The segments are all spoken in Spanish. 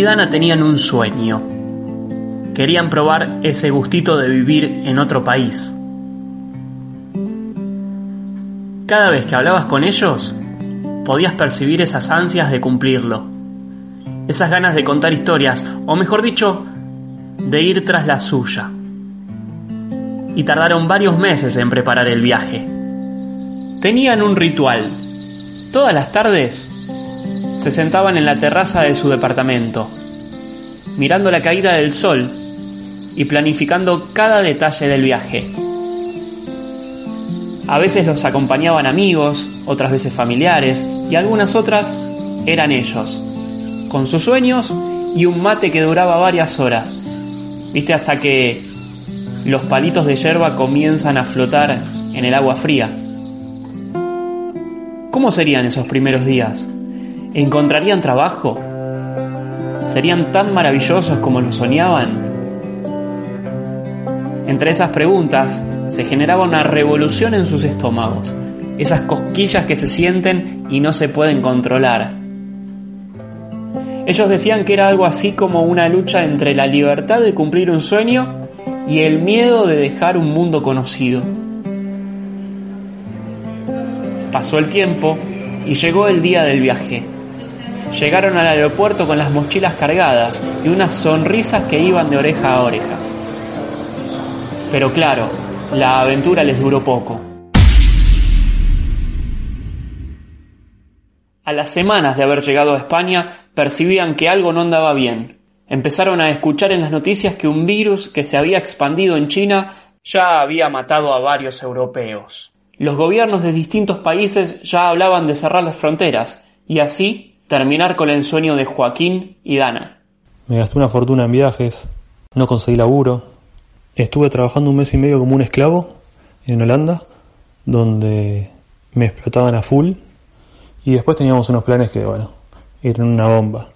Y Dana tenían un sueño. Querían probar ese gustito de vivir en otro país. Cada vez que hablabas con ellos, podías percibir esas ansias de cumplirlo. Esas ganas de contar historias, o mejor dicho, de ir tras la suya. Y tardaron varios meses en preparar el viaje. Tenían un ritual. Todas las tardes se sentaban en la terraza de su departamento, mirando la caída del sol y planificando cada detalle del viaje. A veces los acompañaban amigos, otras veces familiares y algunas otras eran ellos, con sus sueños y un mate que duraba varias horas. Viste hasta que los palitos de yerba comienzan a flotar en el agua fría. ¿Cómo serían esos primeros días? ¿Encontrarían trabajo? ¿Serían tan maravillosos como lo soñaban? Entre esas preguntas se generaba una revolución en sus estómagos, esas cosquillas que se sienten y no se pueden controlar. Ellos decían que era algo así como una lucha entre la libertad de cumplir un sueño y el miedo de dejar un mundo conocido. Pasó el tiempo y llegó el día del viaje. Llegaron al aeropuerto con las mochilas cargadas y unas sonrisas que iban de oreja a oreja. Pero claro, la aventura les duró poco. A las semanas de haber llegado a España, percibían que algo no andaba bien. Empezaron a escuchar en las noticias que un virus que se había expandido en China ya había matado a varios europeos. Los gobiernos de distintos países ya hablaban de cerrar las fronteras y así terminar con el sueño de Joaquín y Dana. Me gasté una fortuna en viajes, no conseguí laburo. Estuve trabajando un mes y medio como un esclavo en Holanda, donde me explotaban a full. Y después teníamos unos planes que, bueno, eran una bomba.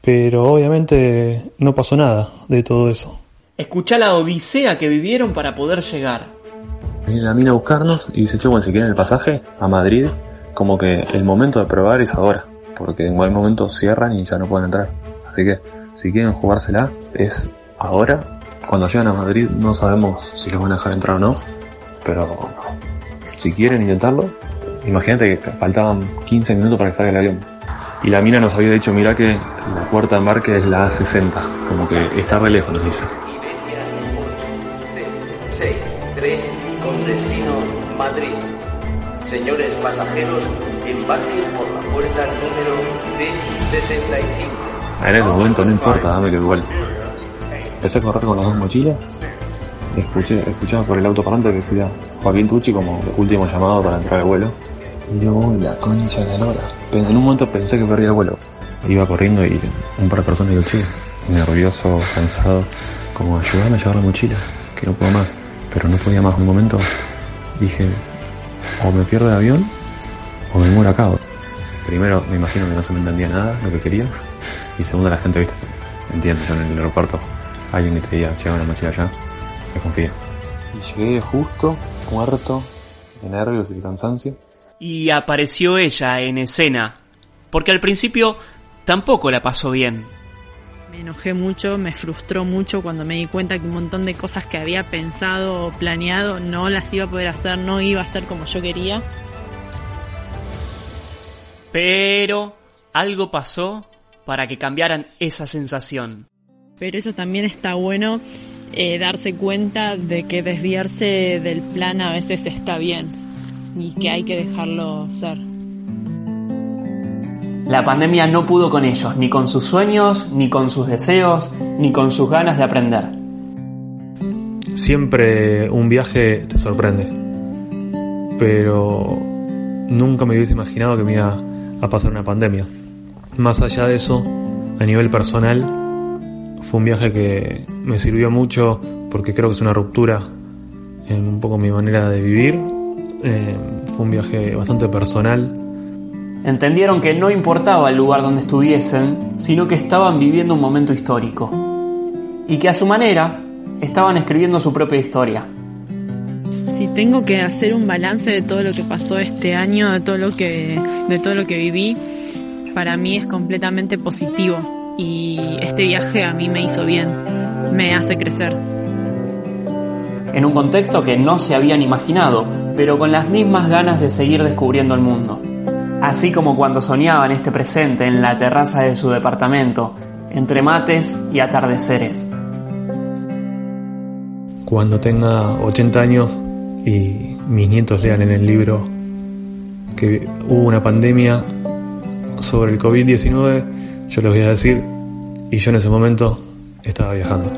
Pero obviamente no pasó nada de todo eso. Escuchá la odisea que vivieron para poder llegar. Viene la mina a buscarnos y dice, che, bueno, si quieren el pasaje a Madrid, como que el momento de probar es ahora, porque en cualquier momento cierran y ya no pueden entrar. Así que si quieren jugársela, es ahora. Cuando llegan a Madrid no sabemos si los van a dejar entrar o no, pero si quieren intentarlo, imagínate que faltaban 15 minutos para que salga el avión. Y la mina nos había dicho, mira que la puerta de embarque es la A60, como que está re lejos, nos dice. 6, 3, con destino Madrid. Señores pasajeros, embarquen por la puerta número D65. En ese momento no importa, dame que igual. Empecé a correr con las dos mochilas. Escuché, escuchaba por el autoparlante que decía Joaquín Tucci como último llamado para entrar al vuelo. Y yo, "Uy, la concha de la lora. En un momento pensé que perdía el vuelo. Iba corriendo y un par de personas digo, che, nervioso, cansado, como ayúdame a llevar la mochila, que no puedo más. Pero no podía más. Un momento dije, o me pierdo el avión o me muero acá. Primero, me imagino que no se me entendía nada lo que quería. Y segundo, la gente, viste, entiende, yo en el aeropuerto, alguien que te diga, lleva una mochila allá, me confía. Y llegué justo, muerto, de nervios y de cansancio. Y apareció ella en escena, porque al principio tampoco la pasó bien. Me enojé mucho, me frustró mucho cuando me di cuenta que un montón de cosas que había pensado o planeado no las iba a poder hacer, no iba a ser como yo quería. Pero algo pasó para que cambiaran esa sensación. Pero eso también está bueno, eh, darse cuenta de que desviarse del plan a veces está bien y que hay que dejarlo ser. La pandemia no pudo con ellos, ni con sus sueños, ni con sus deseos, ni con sus ganas de aprender. Siempre un viaje te sorprende. Pero nunca me hubiese imaginado que me iba a pasar una pandemia. Más allá de eso, a nivel personal, fue un viaje que me sirvió mucho porque creo que es una ruptura en un poco mi manera de vivir. Eh, fue un viaje bastante personal. Entendieron que no importaba el lugar donde estuviesen, sino que estaban viviendo un momento histórico. Y que a su manera estaban escribiendo su propia historia. Si tengo que hacer un balance de todo lo que pasó este año, de todo lo que, de todo lo que viví, para mí es completamente positivo y este viaje a mí me hizo bien, me hace crecer. En un contexto que no se habían imaginado, pero con las mismas ganas de seguir descubriendo el mundo. Así como cuando soñaban este presente en la terraza de su departamento, entre mates y atardeceres. Cuando tenga 80 años y mis nietos lean en el libro que hubo una pandemia sobre el COVID-19, yo les voy a decir, y yo en ese momento estaba viajando.